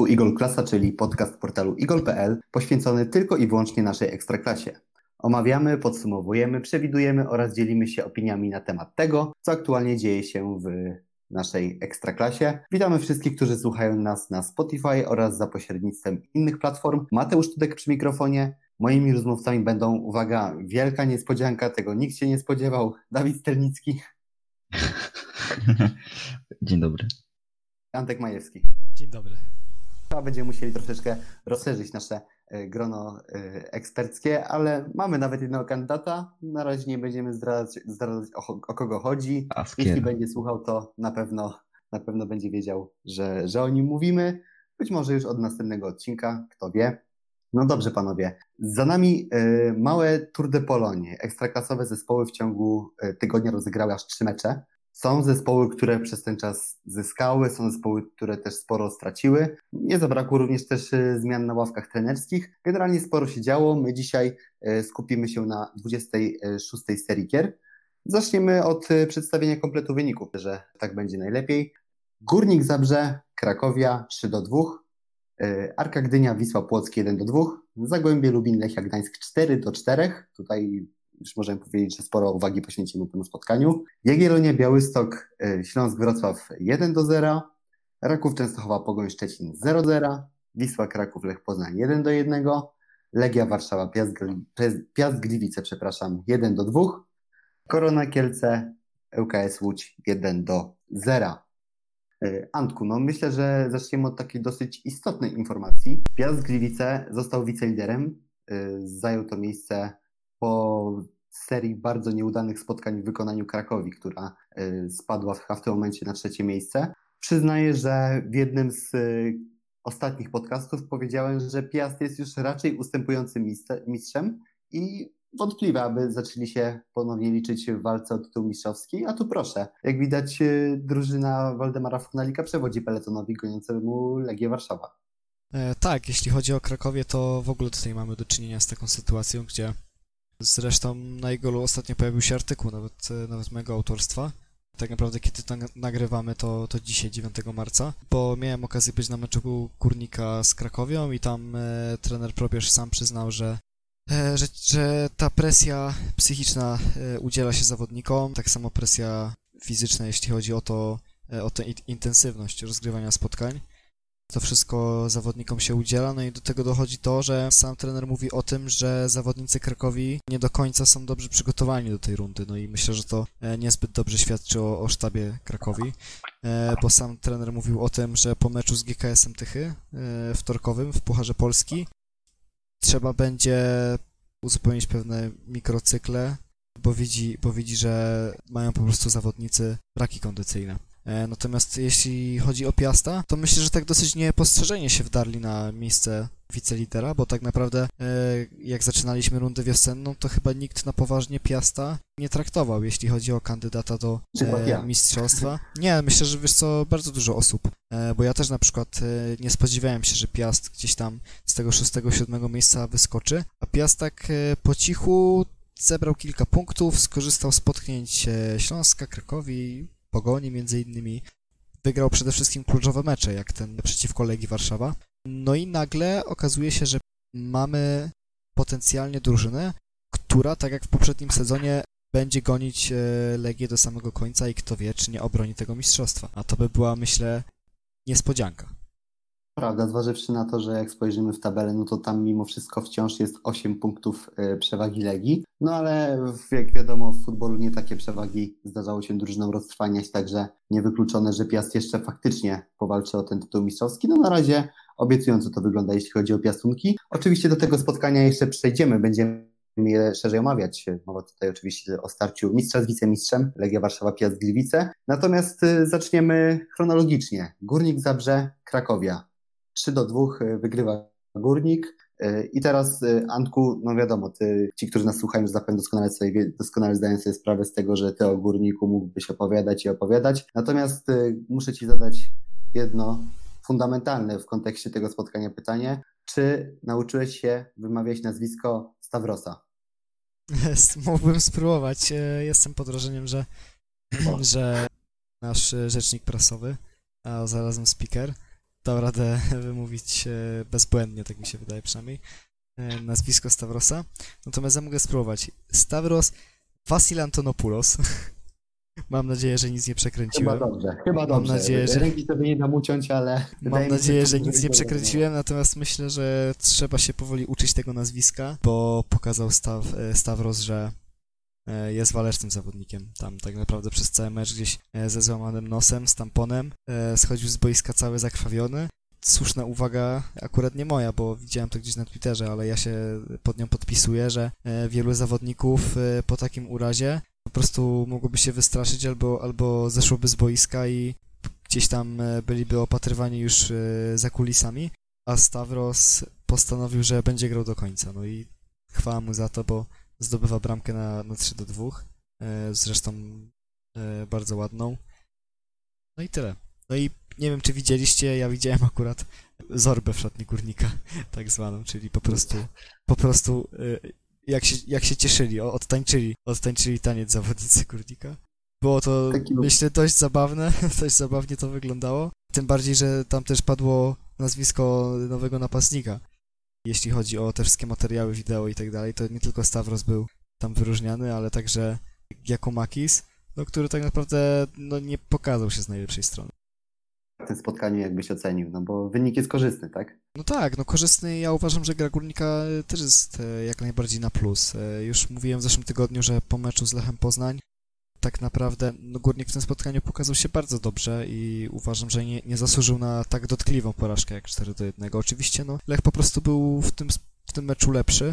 Tu Igol Klasa, czyli podcast portalu igol.pl, poświęcony tylko i wyłącznie naszej ekstraklasie. Omawiamy, podsumowujemy, przewidujemy oraz dzielimy się opiniami na temat tego, co aktualnie dzieje się w naszej ekstraklasie. Witamy wszystkich, którzy słuchają nas na Spotify oraz za pośrednictwem innych platform. Mateusz Tudek przy mikrofonie. Moimi rozmówcami będą, uwaga, wielka niespodzianka, tego nikt się nie spodziewał, Dawid Stelnicki. Dzień dobry. Antek Majewski. Dzień dobry. Będziemy musieli troszeczkę rozszerzyć nasze e, grono e, eksperckie, ale mamy nawet jednego kandydata. Na razie nie będziemy zdradzać, zdradzać o, o, kogo chodzi. Jeśli będzie słuchał, to na pewno, na pewno będzie wiedział, że, że o nim mówimy. Być może już od następnego odcinka, kto wie. No dobrze, panowie. Za nami y, małe Tour de Polonie. Ekstraklasowe zespoły w ciągu tygodnia rozegrały aż trzy mecze. Są zespoły, które przez ten czas zyskały, są zespoły, które też sporo straciły. Nie zabrakło również też y, zmian na ławkach trenerskich. Generalnie sporo się działo. My dzisiaj y, skupimy się na 26 serii gier. Zaczniemy od y, przedstawienia kompletu wyników, że tak będzie najlepiej. Górnik Zabrze, Krakowia 3 do 2, Arka Gdynia, Wisła Płock 1 do 2, Zagłębie Lubin, Lechia Gdańsk 4 do 4. Tutaj już możemy powiedzieć, że sporo uwagi poświęcimy temu spotkaniu. Jagiellonia, Białystok, Śląsk, Wrocław 1 do 0, Raków Częstochowa, Pogoń Szczecin 0 do 0, Wisła Kraków, Lech Poznań 1 do 1, Legia Warszawa, Piast, Piast Gliwice, przepraszam, 1 do 2, Korona Kielce, ŁKS Łódź 1 do 0. Antku, no myślę, że zaczniemy od takiej dosyć istotnej informacji. Piast Gliwice został wiceliderem, zajął to miejsce po serii bardzo nieudanych spotkań w wykonaniu Krakowi, która spadła w tym momencie na trzecie miejsce. Przyznaję, że w jednym z ostatnich podcastów powiedziałem, że Piast jest już raczej ustępującym mistrzem i wątpliwe, aby zaczęli się ponownie liczyć w walce o tytuł mistrzowski, a tu proszę. Jak widać, drużyna Waldemara Furnalika przewodzi peletonowi goniącemu Legię Warszawa. E, tak, jeśli chodzi o Krakowie, to w ogóle tutaj mamy do czynienia z taką sytuacją, gdzie zresztą na jego ostatnio pojawił się artykuł, nawet, nawet mojego autorstwa. Tak naprawdę, kiedy to nagrywamy, to, to dzisiaj, 9 marca, bo miałem okazję być na meczu Górnika z Krakowią i tam e, trener Probierz sam przyznał, że że, że ta presja psychiczna udziela się zawodnikom, tak samo presja fizyczna, jeśli chodzi o to, o tę intensywność rozgrywania spotkań. To wszystko zawodnikom się udziela, no i do tego dochodzi to, że sam trener mówi o tym, że zawodnicy Krakowi nie do końca są dobrze przygotowani do tej rundy, no i myślę, że to niezbyt dobrze świadczy o, o sztabie Krakowi, bo sam trener mówił o tym, że po meczu z GKS-em Tychy wtorkowym w Pucharze Polski trzeba będzie uzupełnić pewne mikrocykle, bo widzi, bo widzi, że mają po prostu zawodnicy braki kondycyjne. Natomiast jeśli chodzi o Piasta, to myślę, że tak dosyć niepostrzeżenie się wdarli na miejsce wicelidera, bo tak naprawdę jak zaczynaliśmy rundę wiosenną, to chyba nikt na poważnie Piasta nie traktował, jeśli chodzi o kandydata do ja. mistrzostwa. Nie, myślę, że wiesz co, bardzo dużo osób, bo ja też na przykład nie spodziewałem się, że Piast gdzieś tam z tego 6-7 miejsca wyskoczy, a Piast tak po cichu zebrał kilka punktów, skorzystał z potknięć Śląska, Krakowi, Pogoni między innymi. Wygrał przede wszystkim kluczowe mecze, jak ten przeciwko Legii Warszawa. No i nagle okazuje się, że mamy potencjalnie drużynę, która, tak jak w poprzednim sezonie, będzie gonić Legię do samego końca i kto wie, czy nie obroni tego mistrzostwa. A to by była, myślę, niespodzianka. Prawda, zważywszy na to, że jak spojrzymy w tabelę, no to tam mimo wszystko wciąż jest 8 punktów przewagi Legii. No ale jak wiadomo, w futbolu nie takie przewagi zdarzało się drużynom roztrwaniać, także niewykluczone, że Piast jeszcze faktycznie powalczy o ten tytuł mistrzowski. No na razie obiecująco to wygląda, jeśli chodzi o piastunki. Oczywiście do tego spotkania jeszcze przejdziemy, będziemy je szerzej omawiać. Mowa tutaj oczywiście o starciu mistrza z wicemistrzem, Legia Warszawa, Piast Gliwice. Natomiast zaczniemy chronologicznie. Górnik Zabrze, Krakowia. 3 do 2 wygrywa Górnik. I teraz, Antku, no wiadomo, ty, ci, którzy nas słuchają, zapewne doskonale, sobie, doskonale zdają sobie sprawę z tego, że ty o Górniku mógłbyś opowiadać i opowiadać. Natomiast muszę ci zadać jedno fundamentalne w kontekście tego spotkania pytanie. Czy nauczyłeś się wymawiać nazwisko Stawrosa? Mógłbym spróbować. Jestem pod wrażeniem, że, że nasz rzecznik prasowy, a zarazem speaker, dał radę wymówić e, bezbłędnie, tak mi się wydaje przynajmniej, e, nazwisko Stavrosa. Natomiast ja mogę spróbować. Stavros Vasil Antonopoulos. Mam nadzieję, że nic nie przekręciłem. Chyba dobrze, chyba dobrze. Mam nadzieję, że... Ręki sobie nie dam uciąć, ale... Mam nadzieję, że nic nie przekręciłem, natomiast myślę, że trzeba się powoli uczyć tego nazwiska, bo pokazał Staw, Stavros, że E, jest walecznym zawodnikiem. Tam tak naprawdę przez cały mecz gdzieś e, ze złamanym nosem, z tamponem, e, schodził z boiska cały zakrwawiony. Słuszna uwaga, akurat nie moja, bo widziałem to gdzieś na Twitterze, ale ja się pod nią podpisuję, że wielu zawodników po takim urazie po prostu mogłoby się wystraszyć albo, albo zeszłoby z boiska i gdzieś tam byliby opatrywani już za kulisami, a Stavros postanowił, że będzie grał do końca. No i chwała mu za to, bo zdobywa bramkę na, na 3 do 2, e, zresztą e, bardzo ładną. No i tyle. No i nie wiem, czy widzieliście, ja widziałem akurat zorbę w szatni górnika, tak zwaną, czyli po prostu, po prostu e, jak się, jak się cieszyli, odtańczyli, odtańczyli taniec zawodnicy górnika. Było to, Taki myślę, dość zabawne, dość zabawnie to wyglądało. Tym bardziej, że tam też padło nazwisko nowego napastnika, jeśli chodzi o te wszystkie materiały wideo i tak dalej, to nie tylko Stavros był tam wyróżniany, ale także Giacomakis, no, który tak naprawdę no, nie pokazał się z najlepszej strony. W tym spotkaniu jakbyś ocenił, no bo wynik jest korzystny, tak? No tak, no korzystny. Ja uważam, że gra Górnika też jest e, jak najbardziej na plus. E, już mówiłem w zeszłym tygodniu, że po meczu z Lechem Poznań tak naprawdę no, Górnik w tym spotkaniu pokazał się bardzo dobrze i uważam, że nie, nie zasłużył na tak dotkliwą porażkę jak 4 do 1. Oczywiście no, Lech po prostu był w tym, w tym meczu lepszy,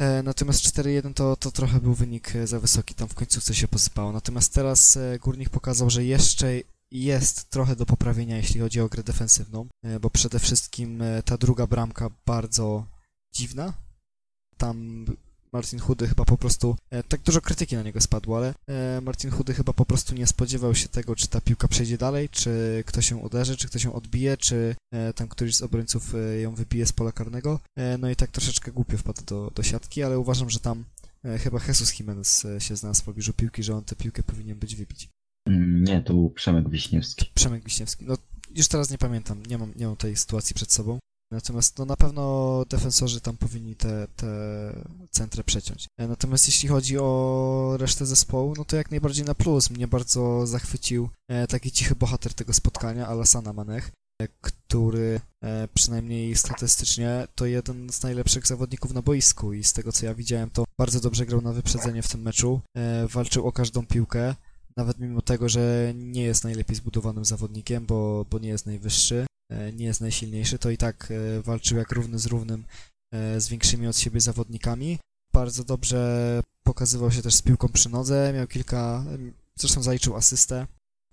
e, natomiast 4-1 to, to trochę był wynik e, za wysoki, tam w końcówce się posypało. Natomiast teraz e, Górnik pokazał, że jeszcze jest trochę do poprawienia, jeśli chodzi o grę defensywną, e, bo przede wszystkim e, ta druga bramka bardzo dziwna. Tam Martin Chudy chyba po prostu, e, tak dużo krytyki na niego spadło, ale e, Martin Chudy chyba po prostu nie spodziewał się tego, czy ta piłka przejdzie dalej, czy ktoś się uderzy, czy ktoś ją odbije, czy e, tam któryś z obrońców ją wybije z pola karnego. No i tak troszeczkę głupio wpadł do, do siatki, ale uważam, że tam chyba Jesus Jimenez się znalazł w pobliżu piłki, że on tę piłkę powinien być wybić. Mm, nie, to był Przemek Wiśniewski. Przemek Wiśniewski. No, już teraz nie pamiętam, nie mam, nie mam tej sytuacji przed sobą. Natomiast no, na pewno defensorzy tam powinni te, te centry przeciąć. E, natomiast jeśli chodzi o resztę zespołu, no to jak najbardziej na plus. Mnie bardzo zachwycił e, taki cichy bohater tego spotkania, Alasana Manech, e, który przynajmniej statystycznie to jeden z najlepszych zawodników na boisku i z tego co ja widziałem to bardzo dobrze grał na wyprzedzenie w tym meczu, walczył o każdą piłkę, nawet mimo tego, że nie jest najlepiej zbudowanym zawodnikiem, bo, bo nie jest najwyższy, E, nie jest najsilniejszy, to i tak e, walczył jak równy z równym e, z większymi od siebie zawodnikami. Bardzo dobrze pokazywał się też z piłką przy nodze, miał kilka, zresztą zaliczył asystę.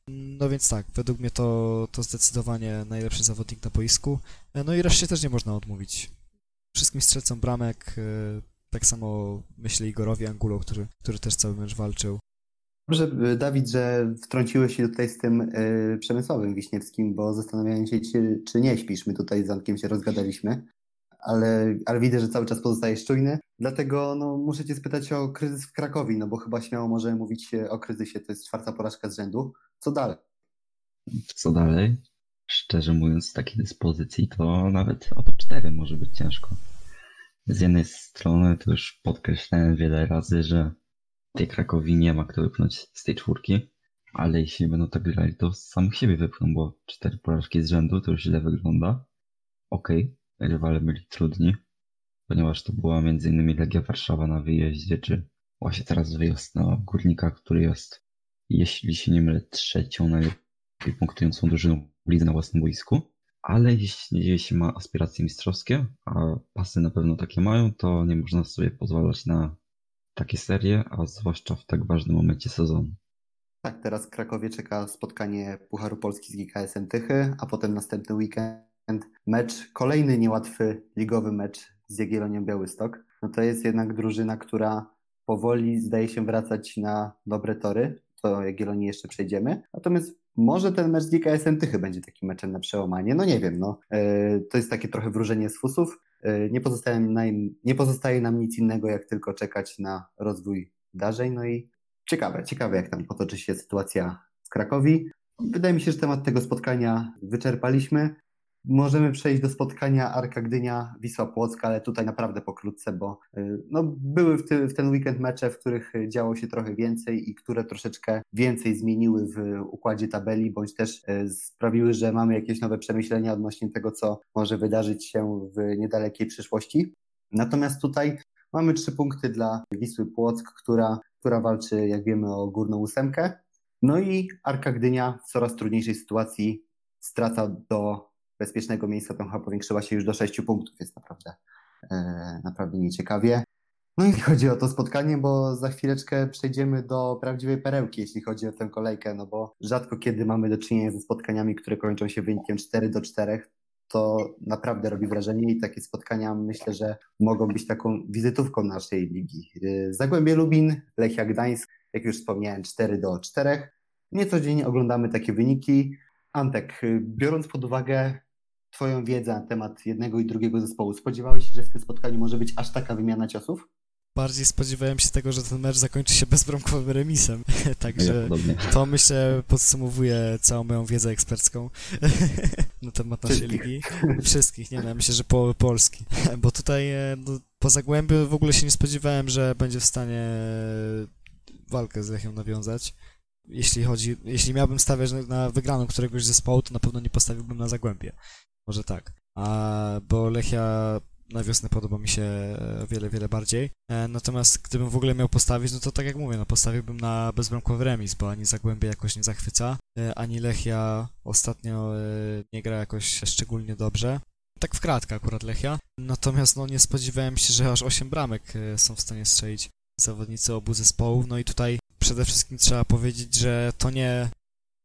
No więc tak, według mnie to, to zdecydowanie najlepszy zawodnik na boisku. No i reszcie też nie można odmówić. Wszystkim strzelcom bramek, tak samo myślę Igorowi Angulo, który, który też cały mecz walczył. Dobrze, Dawid, że wtrąciłeś się tutaj z tym y, Przemysławem Wiśniewskim, bo zastanawiałem się, czy, czy nie śpisz. My tutaj z Ankiem się rozgadaliśmy, ale, ale widzę, że cały czas pozostajesz czujny. Dlatego no, muszę cię spytać o kryzys w Krakowie, no bo chyba śmiało możemy mówić o kryzysie. To jest czwarta porażka z rzędu. Co dalej? Co dalej? Szczerze mówiąc, z takiej dyspozycji to nawet o top 4 może być ciężko. Z jednej strony to już podkreślałem wiele razy, że tej Krakowi nie ma kto wypchnąć z tej czwórki, ale jeśli będą tak grali, to samych siebie wypchną, bo cztery porażki z rzędu to już źle wygląda. Okej, okay, rywale byli trudni, ponieważ to była m.in. Legia Warszawa na wyjeździe, czy właśnie teraz wyjazd na Górnika, który jest, jeśli się nie mylę, trzecią najlepiej punktującą drużyną lidze na własnym boisku. Ale jeśli, jeśli ma aspiracje mistrzowskie, a pasy na pewno takie mają, to nie można sobie pozwalać na takie serie, a zwłaszcza w tak ważnym momencie sezonu. Tak, teraz Krakowie czeka spotkanie Pucharu Polski z GKS-em Tychy, a potem następny weekend mecz, kolejny niełatwy ligowy mecz z Jagiellonią Białystok. No to jest jednak drużyna, która powoli zdaje się wracać na dobre tory. To Jagiellonii jeszcze przejdziemy. Natomiast może ten mecz z GKS-em Tychy będzie takim meczem na przełamanie. No nie wiem, no. Yy, to jest takie trochę wróżenie z fusów. E, nie pozostaje, nam, nie pozostaje nam nic innego, jak tylko czekać na rozwój wydarzeń. No i ciekawe, ciekawe, jak tam potoczy się sytuacja w Krakowi. Wydaje mi się, że temat tego spotkania wyczerpaliśmy. Możemy przejść do spotkania Arka Gdynia, Wisła Płocka, ale tutaj naprawdę pokrótce, bo y, no, były w, ty, w, ten weekend mecze, w których działo się trochę więcej i które troszeczkę więcej zmieniły w układzie tabeli, bądź też y, sprawiły, że mamy jakieś nowe przemyślenia odnośnie tego, co może wydarzyć się w niedalekiej przyszłości. Natomiast tutaj mamy trzy punkty dla Wisły Płock, która, która walczy, jak wiemy, o górną ósemkę. No i Arka Gdynia w coraz trudniejszej sytuacji strata do bezpiecznego miejsca trochę powiększyła się już do 6 punktów. Jest naprawdę, e, naprawdę nieciekawie. No i chodzi o to spotkanie, bo za chwileczkę przejdziemy do prawdziwej perełki, jeśli chodzi o tę kolejkę, no bo rzadko kiedy mamy do czynienia ze spotkaniami, które kończą się wynikiem 4 do 4. To naprawdę robi wrażenie i takie spotkania myślę, że mogą być taką wizytówką naszej ligi. E, Zagłębie Lubin, Lechia Gdańsk, jak już wspomniałem, 4 do 4. Niecodziennie oglądamy takie wyniki. Antek, biorąc pod uwagę Twoją wiedzę na temat jednego i drugiego zespołu, spodziewałeś się, że w tym spotkaniu może być aż taka wymiana ciosów? Bardziej spodziewałem się tego, że ten mecz zakończy się bezbramkowym remisem. Także ja to myślę podsumowuje całą moją wiedzę ekspercką na temat naszej Wszystkich. ligi. Wszystkich, nie no, myślę, że połowy Polski. Bo tutaj e, no, po Zagłębiu w ogóle się nie spodziewałem, że będzie w stanie walkę z Lechią nawiązać jeśli chodzi, jeśli miałbym stawiać na wygraną któregoś zespołu, to na pewno nie postawiłbym na Zagłębie. Może tak. A, bo Lechia na wiosnę podoba mi się o wiele, wiele bardziej. E, natomiast gdybym w ogóle miał postawić, no to tak jak mówię, no postawiłbym na bezbramkowy remis, bo ani Zagłębie jakoś nie zachwyca, e, ani Lechia ostatnio e, nie gra jakoś szczególnie dobrze. Tak w kratkę akurat Lechia. Natomiast no nie spodziewałem się, że aż 8 bramek są w stanie strzelić zawodnicy obu zespołów. No i tutaj przede wszystkim trzeba powiedzieć, że to nie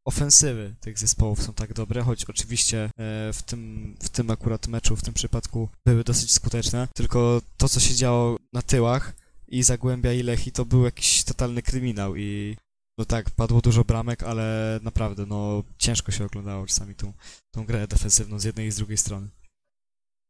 ofensywy tych zespołów są tak dobre, choć oczywiście e, w tym, w tym akurat meczu, w tym przypadku były dosyć skuteczne, tylko to, co się działo na tyłach i Zagłębia i Lechi, to był jakiś totalny kryminał i no tak, padło dużo bramek, ale naprawdę, no ciężko się oglądało czasami tą, tą grę defensywną z jednej i z drugiej strony.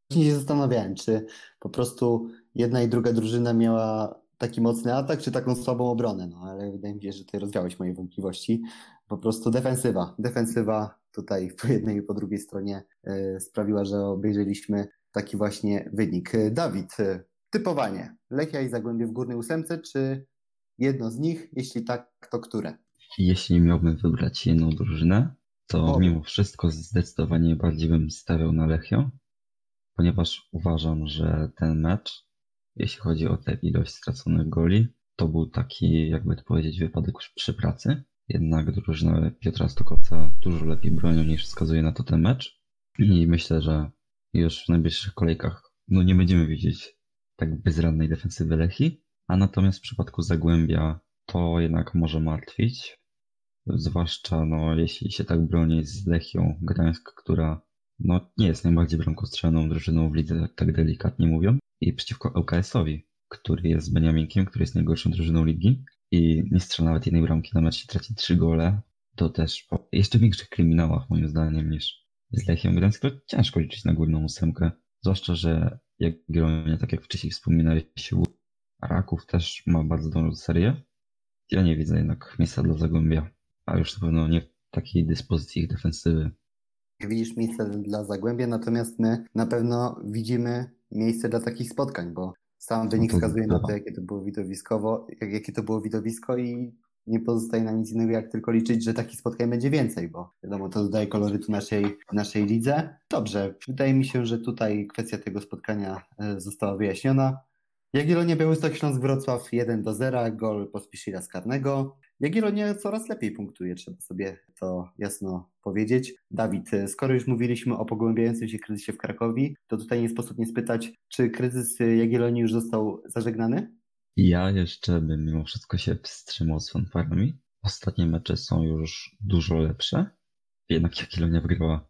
Właśnie się zastanawiałem, czy po prostu jedna i druga drużyna miała taki mocny atak, czy taką słabą obronę, no ale wydaje mi się, że ty rozwiałeś moje wątpliwości. Po prostu defensywa. Defensywa tutaj po jednej i po drugiej stronie y, sprawiła, że obejrzeliśmy taki właśnie wynik. E, Dawid, y, typowanie. Lechia i Zagłębie w górnej ósemce, czy jedno z nich? Jeśli tak, to które? Jeśli miałbym wybrać jedną drużynę, to o. mimo wszystko zdecydowanie bardziej bym stawiał na Lechio, ponieważ uważam, że ten mecz jeśli chodzi o tę ilość straconych goli, to był taki, jakby to powiedzieć, wypadek już przy pracy. Jednak drużyna Piotra Stokowca dużo lepiej bronią niż wskazuje na to ten mecz. I myślę, że już w najbliższych kolejkach no nie będziemy widzieć tak bezradnej defensywy Lechi, a natomiast w przypadku Zagłębia to jednak może martwić, zwłaszcza no, jeśli się tak broni z Lechią Gdańsk, która no, nie jest najbardziej bramkostrzelną drużyną w lidze, tak delikatnie mówią i przeciwko LKS-owi, który jest Beniaminkiem, który jest najgorszą drużyną ligi i nie strzela nawet jednej bramki na mecz i traci trzy gole, to też po jeszcze większych kryminałach moim zdaniem niż z Lechią Gdańsk, to ciężko liczyć na górną ósemkę. Zwłaszcza, że jak Gironia, tak jak wcześniej wspominaliście, Raków też ma bardzo dobrą serię. Ja nie widzę jednak miejsca dla Zagłębia, a już na pewno nie w takiej dyspozycji ich defensywy. Widzisz miejsce dla Zagłębia, natomiast my na pewno widzimy miejsce dla takich spotkań, bo sam wynik no wskazuje na to, jakie to było widowiskowo, jakie to było widowisko i nie pozostaje nam nic innego, jak tylko liczyć, że takich spotkań będzie więcej, bo wiadomo, to dodaje kolorytu naszej, naszej lidze. Dobrze, wydaje mi się, że tutaj kwestia tego spotkania e, została wyjaśniona. Jagiellonia Białystok Śląsk Wrocław 1 do 0, gol Pospiszila z karnego. Jagiellonia coraz lepiej punktuje, trzeba sobie to jasno powiedzieć. Dawid, skoro już mówiliśmy o pogłębiającym się kryzysie w Krakowie, to tutaj nie sposób nie spytać, czy kryzys Jagiellonii już został zażegnany? Ja jeszcze bym mimo wszystko się wstrzymał z fanfarami. Ostatnie mecze są już dużo lepsze. Jednak Jagiellonia wygrała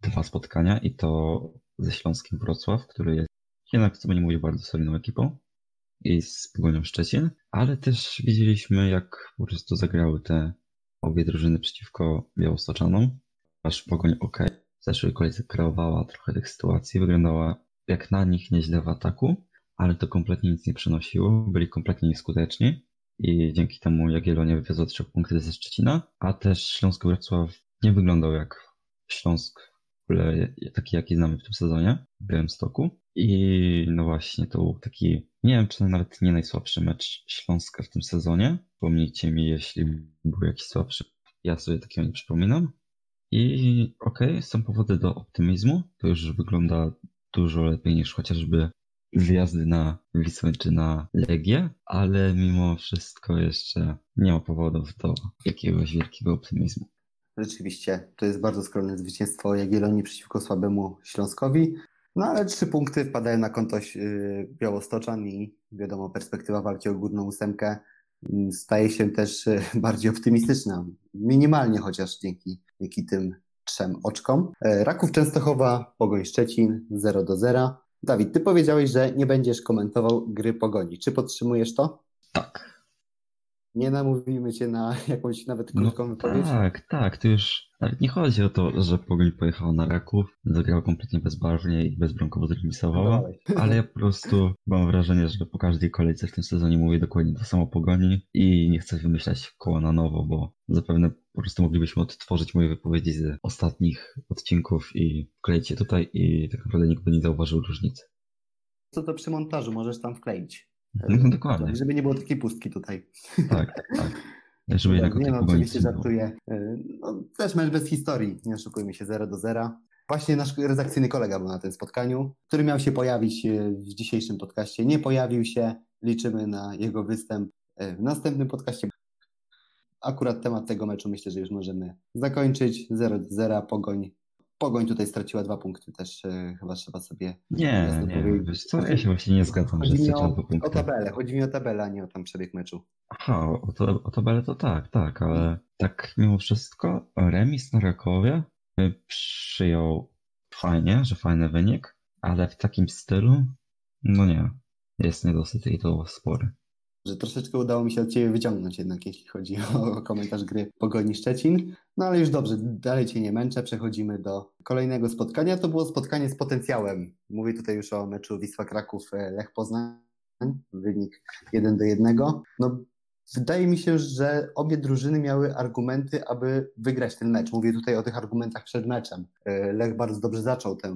dwa spotkania i to ze Śląskiem Wrocław, który jest jednak, co nie mówię, bardzo solidną ekipą i z Pogonią Szczecin, ale też widzieliśmy, jak po prostu zagrały te obie drużyny przeciwko Białostoczanom, aż Pogoń ok, w zeszłej kolejce kreowała trochę tych sytuacji, wyglądała jak na nich nieźle w ataku, ale to kompletnie nic nie przynosiło, byli kompletnie nieskuteczni i dzięki temu Jagiellonia wywiozła trzy punkty ze Szczecina, a też Śląsk Wrocław nie wyglądał jak Śląsk w ogóle taki jaki znamy w tym sezonie w Białymstoku. I no właśnie, to był taki, nie wiem czy nawet nie najsłabszy mecz Śląska w tym sezonie. Pomnijcie mi, jeśli był jakiś słabszy. Ja sobie takiego nie przypominam. I okej, okay, są powody do optymizmu. To już wygląda dużo lepiej niż chociażby wyjazdy na Wisłę czy na Legię, ale mimo wszystko jeszcze nie ma powodów do jakiegoś wielkiego optymizmu. Rzeczywiście, to jest bardzo skromne zwycięstwo Jagiellonii przeciwko słabemu Śląskowi. No ale trzy punkty wpadają na konto y, Białostoczan i wiadomo, perspektywa walki o górną ósemkę mm, staje się też y, bardziej optymistyczna. Minimalnie chociaż dzięki, dzięki tym trzem oczkom. E, Raków Częstochowa, Pogoń Szczecin 0 do 0. Dawid, ty powiedziałeś, że nie będziesz komentował gry Pogoni. Czy podtrzymujesz to? Tak. Nie namówimy cię na jakąś nawet no krótką no, wypowiedź? Tak, tak. To już nawet nie chodzi o to, że Pogoń pojechała na Raków, zagrała kompletnie bezbarwnie i bezbronkowo zremisowała, ale ja po prostu mam wrażenie, że po każdej kolejce w tym sezonie mówię dokładnie to samo Pogoni i nie chcę wymyślać koła na nowo, bo zapewne po prostu moglibyśmy odtworzyć moje wypowiedzi z ostatnich odcinków i wkleić je tutaj i tak naprawdę nikt by nie zauważył różnicy. Co to przy montażu możesz tam wkleić? No, dokładnie. Żeby nie było takiej pustki tutaj. Tak, tak. tak. Żeby jednak nie, no, oczywiście żartuję. E, no, też mecz bez historii, nie oszukujmy się, 0 do 0. Właśnie nasz redakcyjny kolega był na tym spotkaniu, który miał się pojawić e, w dzisiejszym podcaście. Nie pojawił się, liczymy na jego występ w następnym podcaście. Akurat temat tego meczu myślę, że już możemy zakończyć. 0 do 0, Pogoń Pogoń tutaj straciła dwa punkty też, e, chyba trzeba sobie Nie, nie, wiesz co, ja się właśnie nie zgadzam, chodzi że straciła dwa punkty. o tabelę, chodzi mi o tabelę, a nie o tam przebieg meczu. Aha, o, to, o tabelę to tak, tak, ale tak mimo wszystko remis na Rakowie przyjął fajnie, że fajny wynik, ale w takim stylu, no nie, jest niedosyt i to spory że troszeczkę udało mi się od Ciebie wyciągnąć jednak, jeśli chodzi o komentarz gry Pogoni Szczecin. No ale już dobrze, dalej Cię nie męczę, przechodzimy do kolejnego spotkania. To było spotkanie z potencjałem. Mówię tutaj już o meczu Wisła Kraków e, Poznań, wynik 1 do 1. No, wydaje mi się, że obie drużyny miały argumenty, aby wygrać ten mecz. Mówię tutaj o tych argumentach przed meczem. E, Lech bardzo dobrze zaczął tę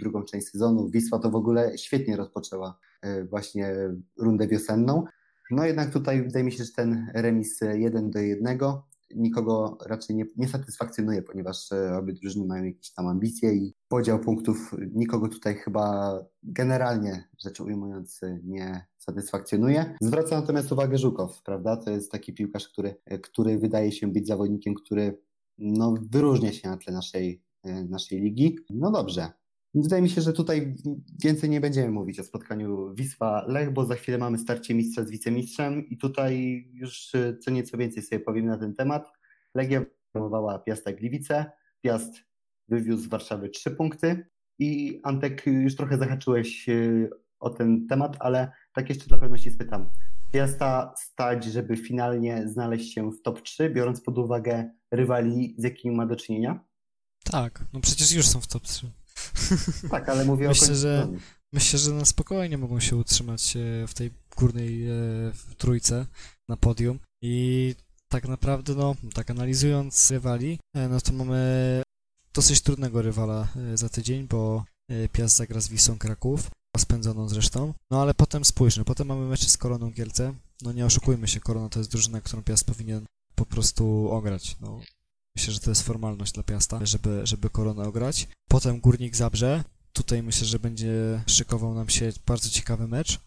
drugą część sezonu. Wisła to w ogóle świetnie rozpoczęła e, właśnie rundę wiosenną. No jednak tutaj wydaje mi się, że ten remis 1 do 1 nikogo raczej nie, nie satysfakcjonuje, ponieważ e, obie drużyny mają jakieś tam ambicje i podział punktów nikogo tutaj chyba generalnie rzecz ujmując nie satysfakcjonuje. Zwraca natomiast uwagę Żukow, prawda? To jest taki piłkarz, który, który wydaje się być zawodnikiem, który no, wyróżnia się na tle naszej, e, naszej ligi. No dobrze, Wydaje mi się, że tutaj więcej nie będziemy mówić o spotkaniu Wisła-Lech, bo za chwilę mamy starcie mistrza z wicemistrzem i tutaj już e, co nieco więcej sobie powiem na ten temat. Legia promowała Piasta Gliwice, Piast wywiózł z Warszawy trzy punkty i Antek, już trochę zahaczyłeś e, o ten temat, ale tak jeszcze dla pewności spytam. Piasta stać, żeby finalnie znaleźć się w top 3, biorąc pod uwagę rywali, z jakimi ma do czynienia? Tak, no przecież już są w top 3. Tak, ale mówię myślę, o że Myślę, że na spokojnie mogą się utrzymać e, w tej górnej e, trójce na podium. I tak naprawdę, no, tak analizując rywali, e, no to mamy dosyć trudnego rywala za tydzień, bo Piast zagra z Wisą Kraków, spędzoną zresztą, no ale potem spójrzmy, potem mamy mecze z Koroną Kielce, no nie oszukujmy się, Korona to jest drużyna, którą Piast powinien po prostu ograć, no Myślę, że to jest formalność dla Piasta, żeby, żeby koronę ograć. Potem Górnik Zabrze. Tutaj myślę, że będzie szykował nam się bardzo ciekawy mecz,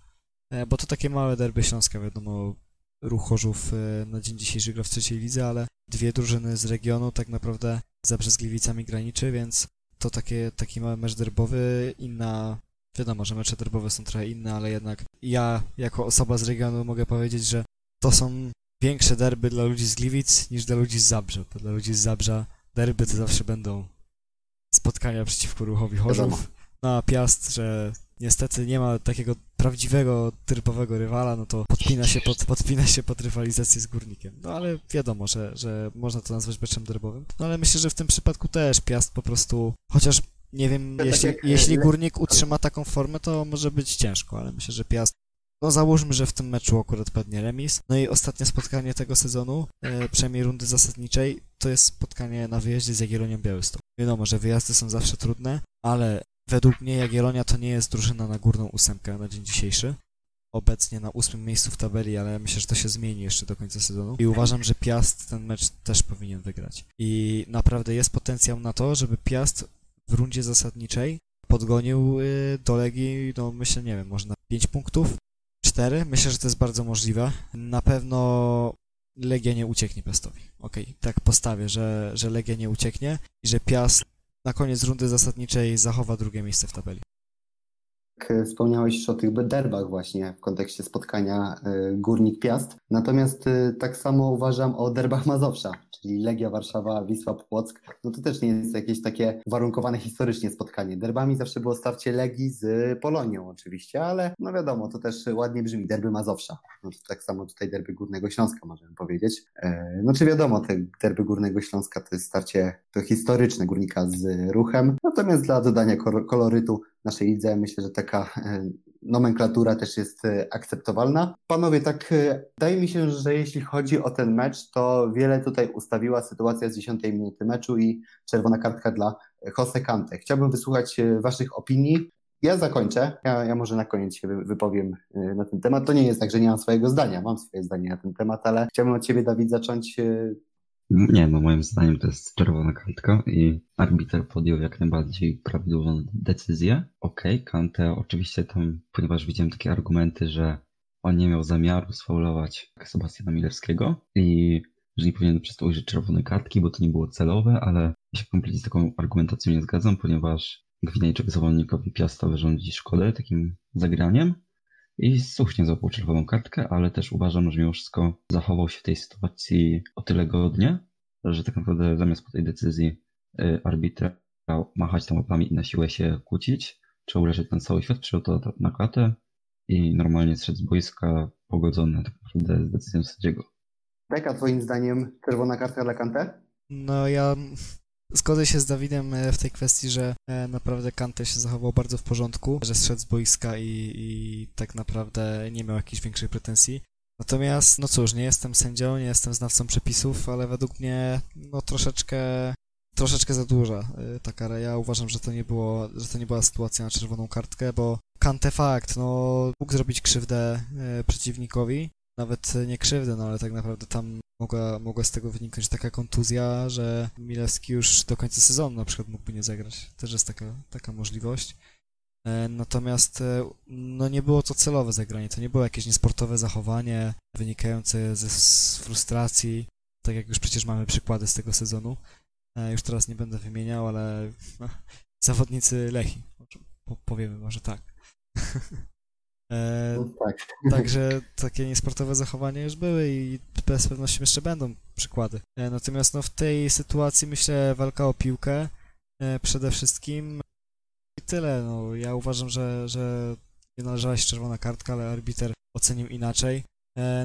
e, bo to takie małe derby Śląska, wiadomo, Ruch Chorzów e, na dzień dzisiejszy gra w trzeciej lidze, ale dwie drużyny z regionu tak naprawdę Zabrze z Gliwicami graniczy, więc to takie, taki mały mecz derbowy, inna Wiadomo, że mecze derbowe są trochę inne, ale jednak ja, jako osoba z regionu, mogę powiedzieć, że to są większe derby dla ludzi z Gliwic niż dla ludzi z Zabrza, bo dla ludzi z Zabrza derby to zawsze będą spotkania przeciwko ruchowi Chorzów. No a Piast, że niestety nie ma takiego prawdziwego, typowego rywala, no to podpina się pod, podpina się pod rywalizację z Górnikiem. No ale wiadomo, że, że można to nazwać meczem derbowym. No ale myślę, że w tym przypadku też Piast po prostu, chociaż nie wiem, tak jeśli, jeśli Górnik utrzyma taką formę, to może być ciężko, ale myślę, że Piast no załóżmy, że w tym meczu akurat padnie remis. No i ostatnie spotkanie tego sezonu, e, przynajmniej rundy zasadniczej, to jest spotkanie na wyjeździe z Jagiellonią Białystok. Wiadomo, że wyjazdy są zawsze trudne, ale według mnie Jagiellonia to nie jest drużyna na górną ósemkę na dzień dzisiejszy. Obecnie na ósmym miejscu w tabeli, ale myślę, że to się zmieni jeszcze do końca sezonu. I uważam, że Piast ten mecz też powinien wygrać. I naprawdę jest potencjał na to, żeby Piast w rundzie zasadniczej podgonił y, do Legii, no myślę, nie wiem, może na 5 punktów, 4. Myślę, że to jest bardzo możliwe. Na pewno Legia nie ucieknie Piastowi. Okej, tak postawię, że, że Legia nie ucieknie i że Piast na koniec rundy zasadniczej zachowa drugie miejsce w tabeli. Tak, e, Wspomniałeś już o tych derbach właśnie w kontekście spotkania e, Górnik Piast. Natomiast e, tak samo uważam o derbach Mazowsza, czyli Legia Warszawa, Wisła Płock. No to też nie jest jakieś takie warunkowane historycznie spotkanie. Derbami zawsze było starcie Legii z Polonią oczywiście, ale no wiadomo, to też ładnie brzmi, derby Mazowsza. No to tak samo tutaj derby Górnego Śląska możemy powiedzieć. No czy wiadomo, te derby Górnego Śląska to jest starcie to historyczne Górnika z Ruchem. Natomiast dla dodania kolorytu naszej lidze. Myślę, że taka e, nomenklatura też jest e, akceptowalna. Panowie, tak e, wydaje mi się, że jeśli chodzi o ten mecz, to wiele tutaj ustawiła sytuacja z 10 minuty meczu i czerwona kartka dla Jose Kante. Chciałbym wysłuchać waszych opinii. Ja zakończę, ja, ja może na koniec się wypowiem na ten temat. To nie jest tak, że nie mam swojego zdania, mam swoje zdanie na ten temat, ale chciałbym od ciebie, Dawid, zacząć nie, no moim zdaniem to jest czerwona kartka i arbiter podjął jak najbardziej prawidłową decyzję. Okej, okay, Kante oczywiście tam, ponieważ widziałem takie argumenty, że on nie miał zamiaru sfaulować Sebastiana Milewskiego i że nie powinien przez to ujrzeć czerwonej kartki, bo to nie było celowe, ale ja się kompletnie z taką argumentacją nie zgadzam, ponieważ Gwinejczyk zawodnikowi Piasta wyrządzi szkodę takim zagraniem i słusznie złapał czerwoną kartkę, ale też uważam, że mimo wszystko zachował się w tej sytuacji o tyle godnie, że tak naprawdę zamiast po tej decyzji y, arbitra machać tam łapami i na siłę się kłócić, czy uleżeć na cały świat, przyjął to na klatę i normalnie zszedł z boiska pogodzony tak naprawdę z decyzją sędziego. Tak, a twoim zdaniem czerwona kartka dla Kante? No ja Zgodzę się z Dawidem e, w tej kwestii, że e, naprawdę Kante się zachował bardzo w porządku, że zszedł z boiska i, i tak naprawdę nie miał jakichś większych pretensji. Natomiast, no cóż, nie jestem sędzią, nie jestem znawcą przepisów, ale według mnie, no troszeczkę, troszeczkę za duża e, ta kara. Ja uważam, że to nie było, że to nie była sytuacja na czerwoną kartkę, bo Kante fakt, no mógł zrobić krzywdę przeciwnikowi, nawet nie krzywdę, no ale tak naprawdę tam mogła, mogła z tego wyniknąć taka kontuzja, że Milewski już do końca sezonu na przykład mógłby nie zagrać. Też jest taka, taka możliwość. E, natomiast e, no nie było to celowe zagranie, to nie było jakieś niesportowe zachowanie wynikające ze frustracji, tak jak już przecież mamy przykłady z tego sezonu. E, już teraz nie będę wymieniał, ale no, zawodnicy Lechi, powiemy może tak. E, no tak. Także takie niesportowe zachowania już były i z pewnością jeszcze będą przykłady. E, natomiast no, w tej sytuacji myślę walka o piłkę e, przede wszystkim i tyle. No, ja uważam, że, że nie należała się czerwona kartka, ale arbiter ocenił inaczej.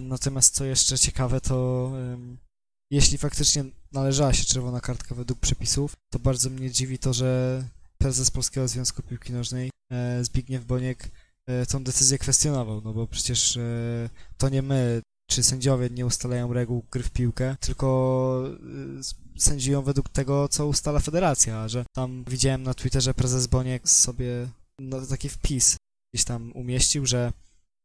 Natomiast co jeszcze ciekawe, to jeśli faktycznie należała się czerwona kartka według przepisów, to bardzo mnie dziwi to, że prezes Polskiego Związku Piłki Nożnej Zbigniew Boniek tą decyzję kwestionował, no bo przecież e, to nie my, czy sędziowie nie ustalają reguł gry w piłkę, tylko e, sędziują według tego, co ustala federacja, że tam widziałem na Twitterze prezes Boniek sobie no, taki wpis gdzieś tam umieścił, że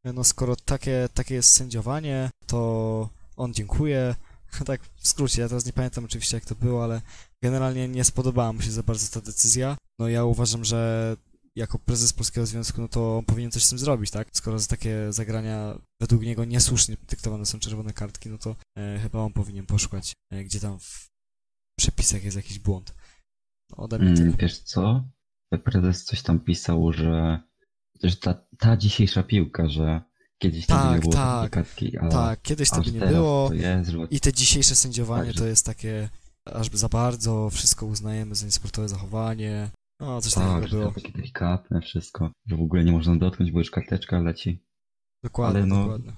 no skoro takie, takie jest sędziowanie, to on dziękuję. Tak w skrócie, ja teraz nie pamiętam oczywiście jak to było, ale generalnie nie spodobała mu się za bardzo ta decyzja. No ja uważam, że jako prezes Polskiego Związku, no to on powinien coś z tym zrobić, tak? Skoro za takie zagrania według niego niesłusznie dyktowane są czerwone kartki, no to e, chyba on powinien poszukać, e, gdzie tam w przepisach jest jakiś błąd. No, ode mnie mm, Wiesz co? Prezes coś tam pisał, że, że ta, ta dzisiejsza piłka, że kiedyś tak, nie było tak, kartki, ale tak, kiedyś tego nie było jest, że... i te dzisiejsze sędziowanie tak, to jest takie aż za bardzo wszystko uznajemy za niesportowe zachowanie, no, coś tak, takiego było. takie delikatne wszystko, że w ogóle nie można dotknąć, bo już karteczka leci. Dokładnie, Ale no, dokładnie.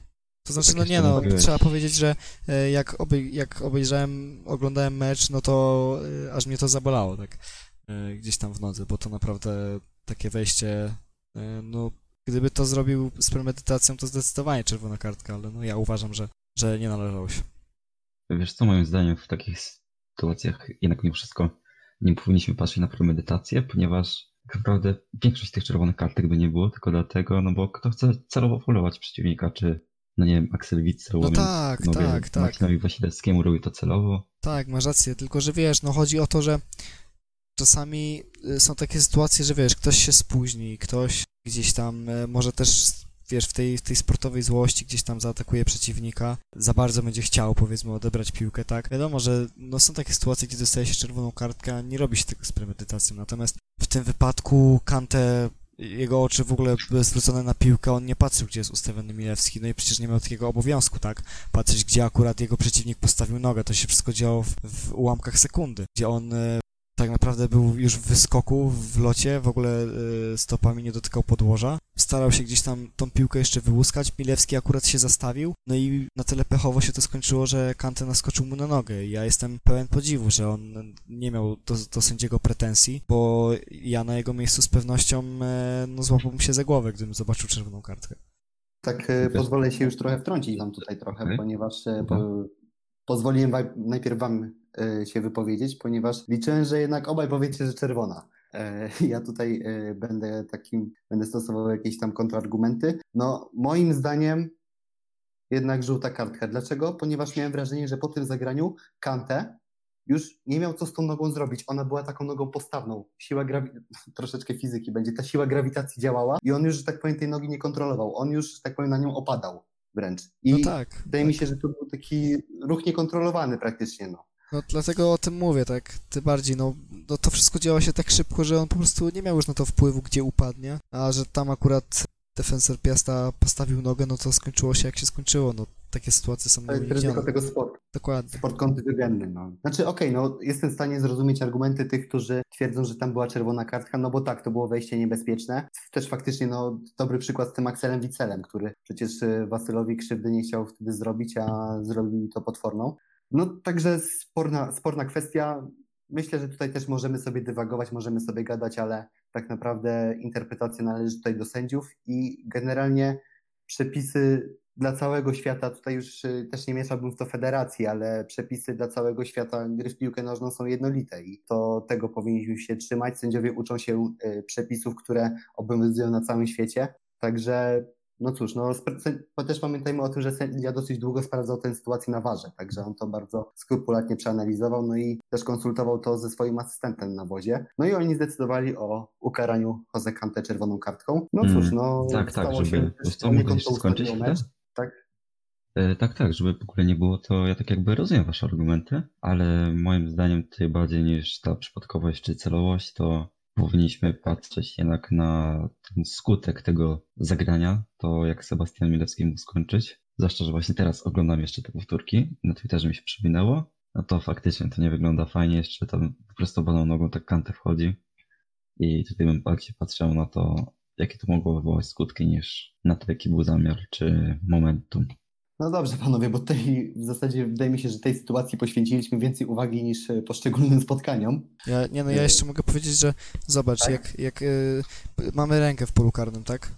To znaczy, tak no nie no, trzeba powiedzieć, że e, jak, obej jak obejrzałem, oglądałem mecz, no to e, aż mnie to zabolało, tak, e, gdzieś tam w nodze, bo to naprawdę takie wejście, no Gdyby to zrobił z premedytacją, to zdecydowanie czerwona kartka, ale no ja uważam, że, że nie należało się. Wiesz co, moim zdaniem w takich sytuacjach jednak mimo wszystko nie powinniśmy patrzeć na premedytację, ponieważ tak naprawdę większość tych czerwonych kartek by nie było, tylko dlatego, no bo kto chce celowo folować przeciwnika, czy no nie wiem, Axel Witzel No tak, mówię, tak, tak. Marcinowi Wasilewskiemu robi to celowo. Tak, masz rację, tylko że wiesz, no chodzi o to, że czasami y, są takie sytuacje, że wiesz, ktoś się spóźni, ktoś gdzieś tam y, może też, wiesz, w tej, w tej sportowej złości gdzieś tam zaatakuje przeciwnika, za bardzo będzie chciał, powiedzmy, odebrać piłkę, tak? Wiadomo, że no są takie sytuacje, gdzie dostaje się czerwoną kartkę, nie robi się tego z premedytacją, natomiast w tym wypadku Kante jego oczy w ogóle były zwrócone na piłkę, on nie patrzył, gdzie jest ustawiony Milewski, no i przecież nie miał takiego obowiązku, tak? Patrzeć, gdzie akurat jego przeciwnik postawił nogę, to się wszystko działo w, w ułamkach sekundy, gdzie on e, tak naprawdę był już w wyskoku, w locie, w ogóle e, stopami nie dotykał podłoża. Starał się gdzieś tam tą piłkę jeszcze wyłuskać, Milewski akurat się zastawił, no i na tyle pechowo się to skończyło, że Kante naskoczył mu na nogę. Ja jestem pełen podziwu, że on nie miał do, do sędziego pretensji, bo ja na jego miejscu z pewnością e, no, złapałbym się za głowę, gdybym zobaczył czerwoną kartkę. Tak, e, pozwolę się już trochę wtrącić wam tutaj trochę, Okej. ponieważ e, po, pozwoliłem wam, najpierw wam e, się wypowiedzieć, ponieważ liczyłem, że jednak obaj powiecie, że czerwona. Ja tutaj e, będę takim, będę stosował jakieś tam kontrargumenty. No, moim zdaniem jednak żółta kartka. Dlaczego? Ponieważ miałem wrażenie, że po tym zagraniu Kante już nie miał co z tą nogą zrobić. Ona była taką nogą postawną. Siła grawi- troszeczkę fizyki będzie. Ta siła grawitacji działała i on już, że tak powiem, tej nogi nie kontrolował. On już, że tak powiem, na nią opadał wręcz. I No tak. wydaje mi się, że to był taki ruch niekontrolowany praktycznie. No. No dlatego o tym mówię, tak, tym bardziej, no, no to wszystko działa się tak szybko, że on po prostu nie miał już na to wpływu, gdzie upadnie, a że tam akurat defensor Piasta postawił nogę, no to skończyło się jak się skończyło, no takie sytuacje są To jest ryzyko tego sportu. Dokładnie. Sport kontyngenty, no. Znaczy, okej, no jestem w stanie zrozumieć argumenty tych, którzy twierdzą, że tam była czerwona kartka, no bo tak, to było wejście niebezpieczne. Też faktycznie, no, dobry przykład z tym Axelem Wiccelem, który przecież y, Wasylowi krzywdy nie chciał wtedy zrobić, a zrobił to potworną. No, także sporna, sporna kwestia. Myślę, że tutaj też możemy sobie dywagować, możemy sobie gadać, ale tak naprawdę interpretacja należy tutaj do sędziów i generalnie przepisy dla całego świata, tutaj już y, też nie mieszałbym w to federacji, ale przepisy dla całego świata gry w piłkę nożną są jednolite i to tego powinniśmy się trzymać. Sędziowie uczą się y, przepisów, które obowiązują na całym świecie. Także, no cóż, no, bo też pamiętajmy o tym, że sędzia dosyć długo sprawdzał tę sytuację na warze, także on to bardzo skrupulatnie przeanalizował, no i też konsultował to ze swoim asystentem na wozie. No i oni zdecydowali o ukaraniu Jose Kante czerwoną kartką. No cóż, Mm, no tak, tak, żeby- się mogę to skończyć mecz. Tak. E, Tak, tak, żeby w ogóle nie było, to ja tak jakby rozumiem wasze argumenty, ale moim zdaniem tutaj bardziej niż ta przypadkowość czy celowość, to powinniśmy patrzeć jednak na ten skutek tego zagrania, to jak Sebastian Milewski mógł skończyć. Zwłaszcza, że właśnie teraz oglądam jeszcze te powtórki, na Twitterze mi się przypomniało, no to faktycznie to nie wygląda fajnie, jeszcze tam prostowaną nogą tak kantę wchodzi i tutaj bym bardziej patrzył na to, jakie to mogło wywołać skutki niż na to, jaki był zamiar czy momentum. No dobrze, panowie, bo tej w zasadzie wydaje mi się, że tej sytuacji poświęciliśmy więcej uwagi niż e, poszczególnym spotkaniom. Ja, nie no, ja jeszcze mogę powiedzieć, że zobacz, Tak? jak, jak y, mamy rękę w polu karnym, tak?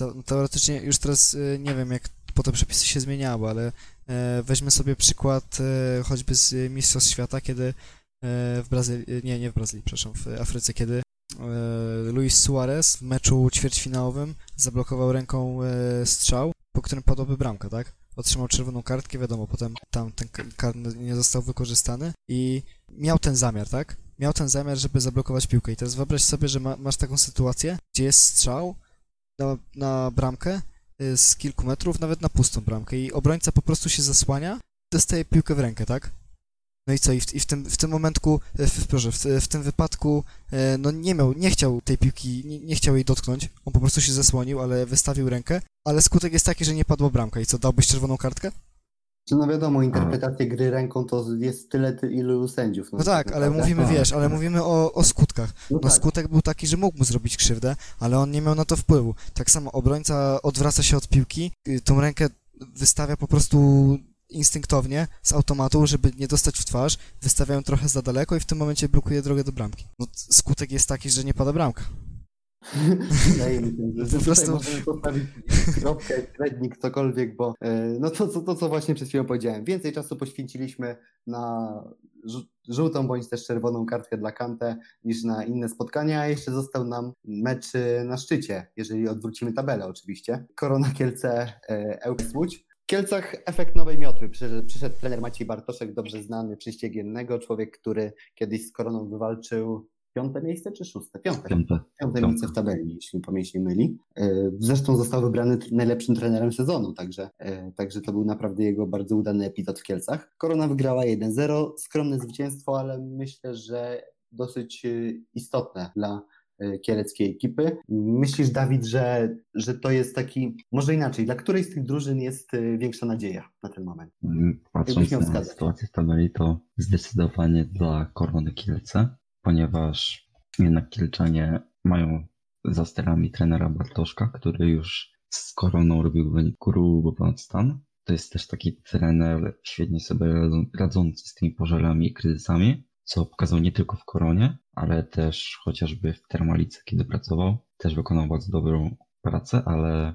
No Teoretycznie już teraz y, nie wiem, jak potem przepisy się zmieniały, ale e, weźmy sobie przykład e, choćby z y, Mistrzostw Świata, kiedy e, w Brazylii, nie, nie w Brazylii, przepraszam, w Afryce, kiedy e, Luis Suarez w meczu ćwierćfinałowym zablokował ręką e, strzał, po którym padłaby bramka, tak? Otrzymał czerwoną kartkę, wiadomo, potem tam ten nie został wykorzystany i miał ten zamiar, tak? Miał ten zamiar, żeby zablokować piłkę. I teraz wyobraź sobie, że ma, masz taką sytuację, gdzie jest strzał na, na bramkę y, z kilku metrów, nawet na pustą bramkę i obrońca po prostu się zasłania, dostaje piłkę w rękę, tak? No i co? I w, i w, tym, w tym momentku, e, w, proszę, w, w tym wypadku, e, no nie miał, nie chciał tej piłki, nie, nie chciał jej dotknąć, on po prostu się zasłonił, ale wystawił rękę, ale skutek jest taki, że nie padła bramka. I co, dałbyś czerwoną kartkę? No wiadomo, interpretacja gry ręką to jest tyle, ty- ilu sędziów. No tak, ale mówimy, wiesz, ale mówimy o, o skutkach. No No tak. skutek był taki, że mógł mu zrobić krzywdę, ale on nie miał na to wpływu. Tak samo obrońca odwraca się od piłki, y, tą rękę wystawia po prostu instynktownie, z automatu, żeby nie dostać w twarz, wystawia ją trochę za daleko i w tym momencie blokuje drogę do bramki. No, skutek jest taki, że nie pada bramka. Po prostu- możemy postawić kropkę, średnik, cokolwiek, bo e, no to, to, to, co właśnie przed chwilą powiedziałem. Więcej czasu poświęciliśmy na żółtą bądź też czerwoną kartkę dla Kante niż na inne spotkania, a jeszcze został nam mecz e, na szczycie, jeżeli odwrócimy tabelę oczywiście. Korona Kielce, e, Ełks Łódź. W Kielcach efekt nowej miotły. Przyszedł, trener Maciej Bartoszek, dobrze znany przyściegiennego, człowiek, który kiedyś z Koroną wywalczył piąte miejsce czy szóste? Piąte. Piąte. Piąte miejsce w tabeli, jeśli pamięć nie myli. E, Zresztą został wybrany najlepszym trenerem sezonu, także, e, także to był naprawdę jego bardzo udany epizod w Kielcach. Korona wygrała 1-0, skromne zwycięstwo, ale myślę, że dosyć e, istotne dla kieleckiej ekipy. Myślisz, Dawid, że, że to jest taki, może inaczej, dla której z tych drużyn jest e, większa nadzieja na ten moment? Mm, Patrząc na wskazać. sytuację w tabeli, to zdecydowanie dla Korony Kielce, ponieważ jednak Kielczanie mają za sterami trenera Bartoszka, który już z Koroną robił wynik grubo ponad stan. To jest też taki trener świetnie sobie radzą- radzący z tymi pożarami i kryzysami, co pokazał nie tylko w Koronie, ale też chociażby w Termalice, kiedy pracował. Też wykonał bardzo dobrą pracę, ale